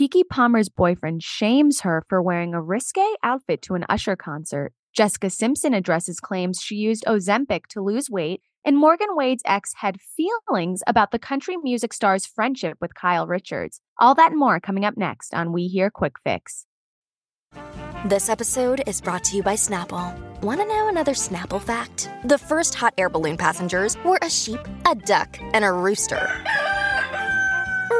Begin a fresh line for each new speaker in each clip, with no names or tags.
Keke Palmer's boyfriend shames her for wearing a risque outfit to an Usher concert. Jessica Simpson addresses claims she used Ozempic to lose weight, and Morgan Wade's ex had feelings about the country music star's friendship with Kyle Richards. All that and more coming up next on We Hear Quick Fix.
This episode is brought to you by Snapple. Want to know another Snapple fact? The first hot air balloon passengers were a sheep, a duck, and a rooster.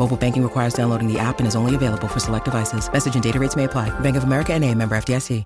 Mobile banking requires downloading the app and is only available for select devices. Message and data rates may apply. Bank of America and a member FDIC.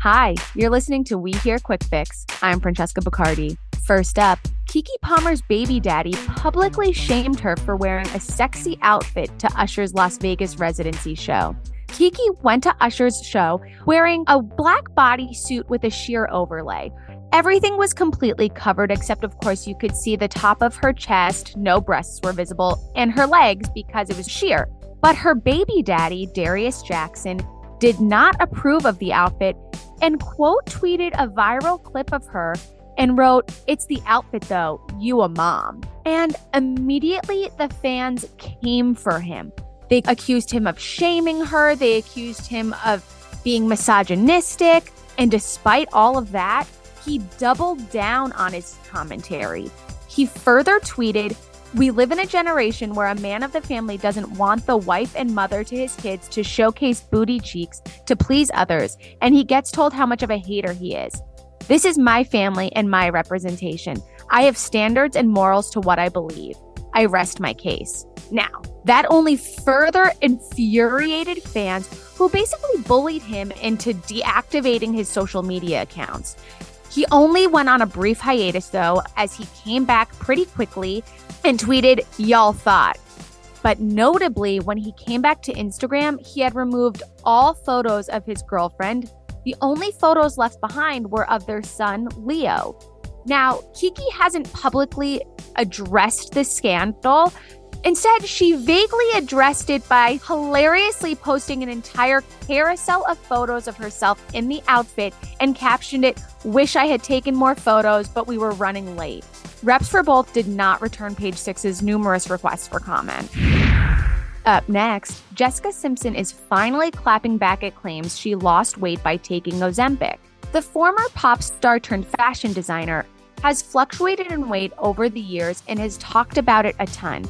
Hi, you're listening to We Hear Quick Fix. I'm Francesca Bacardi. First up, Keke Palmer's baby daddy publicly shamed her for wearing a sexy outfit to Usher's Las Vegas residency show. Kiki went to Usher's show wearing a black bodysuit with a sheer overlay. Everything was completely covered, except, of course, you could see the top of her chest, no breasts were visible, and her legs because it was sheer. But her baby daddy, Darius Jackson, did not approve of the outfit and quote tweeted a viral clip of her and wrote, It's the outfit though, you a mom. And immediately the fans came for him. They accused him of shaming her, they accused him of being misogynistic. And despite all of that, he doubled down on his commentary. He further tweeted, we live in a generation where a man of the family doesn't want the wife and mother to his kids to showcase booty cheeks to please others, and he gets told how much of a hater he is. This is my family and my representation. I have standards and morals to what I believe. I rest my case. Now, that only further infuriated fans who basically bullied him into deactivating his social media accounts. He only went on a brief hiatus, though, as he came back pretty quickly and tweeted, Y'all thought. But notably, when he came back to Instagram, he had removed all photos of his girlfriend. The only photos left behind were of their son, Leo. Now, Keke hasn't publicly addressed this scandal. Instead, she vaguely addressed it by hilariously posting an entire carousel of photos of herself in the outfit and captioned it, Wish I had taken more photos, but we were running late. Reps for both did not return page six's numerous requests for comment. Up next, Jessica Simpson is finally clapping back at claims she lost weight by taking Ozempic. The former pop star turned fashion designer has fluctuated in weight over the years and has talked about it a ton.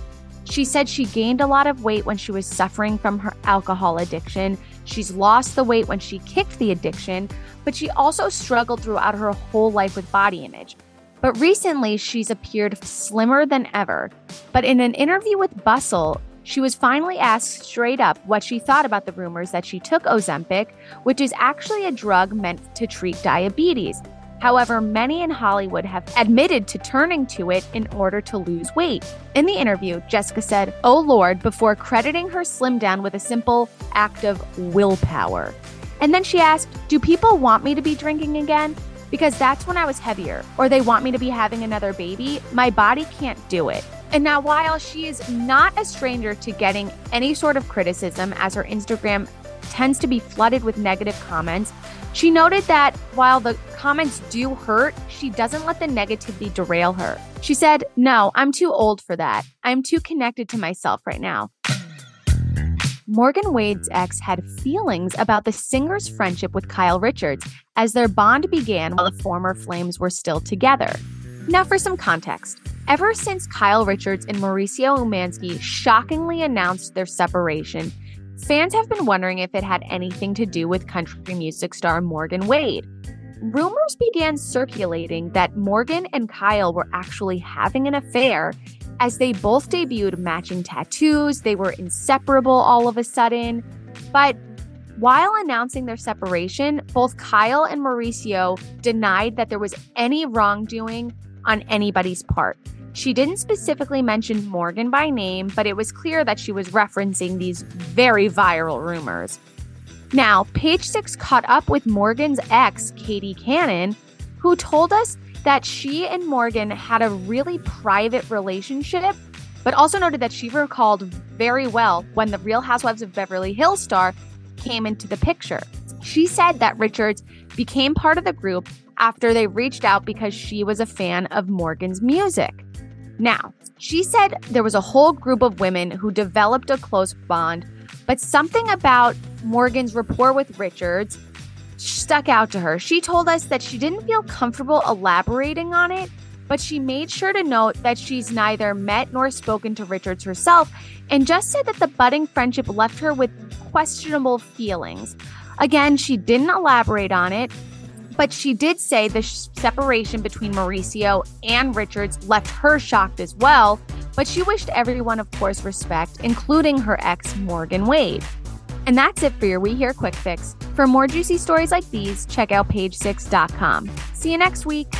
She said she gained a lot of weight when she was suffering from her alcohol addiction. She's lost the weight when she kicked the addiction, but she also struggled throughout her whole life with body image. But recently, she's appeared slimmer than ever. But in an interview with Bustle, she was finally asked straight up what she thought about the rumors that she took Ozempic, which is actually a drug meant to treat diabetes. However, many in Hollywood have admitted to turning to it in order to lose weight. In the interview, Jessica said, Oh Lord, before crediting her slim down with a simple act of willpower. And then she asked, Do people want me to be drinking again? because that's when I was heavier, or they want me to be having another baby, my body can't do it. And now, while she is not a stranger to getting any sort of criticism, as her Instagram tends to be flooded with negative comments, she noted that while the comments do hurt, she doesn't let the negativity derail her. She said, No, I'm too old for that. I'm too connected to myself right now. Morgan Wade's ex had feelings about the singer's friendship with Kyle Richards as their bond began while the former Flames were still together. Now, for some context. Ever since Kyle Richards and Mauricio Umansky shockingly announced their separation, fans have been wondering if it had anything to do with country music star Morgan Wade. Rumors began circulating that Morgan and Kyle were actually having an affair as they both debuted matching tattoos. They were inseparable all of a sudden. But while announcing their separation, both Kyle and Mauricio denied that there was any wrongdoing on anybody's part. She didn't specifically mention Morgan by name, but it was clear that she was referencing these very viral rumors. Now, Page Six caught up with Morgan's ex, Katie Cannon, who told us that she and Morgan had a really private relationship, but also noted that she recalled very well when the Real Housewives of Beverly Hills star came into the picture. She said that Richards became part of the group after they reached out because she was a fan of Morgan's music. Now, she said there was a whole group of women who developed a close bond, but something about Morgan's rapport with Richards stuck out to her. She told us that she didn't feel comfortable elaborating on it, but she made sure to note that she's neither met nor spoken to Richards herself and just said that the budding friendship left her with questionable feelings. Again, she didn't elaborate on it, but she did say the sh- separation between Mauricio and Richards left her shocked as well. But she wished everyone, of course, respect, including her ex, Morgan Wade. And that's it for your We Hear Quick Fix. For more juicy stories like these, check out page6.com. See you next week.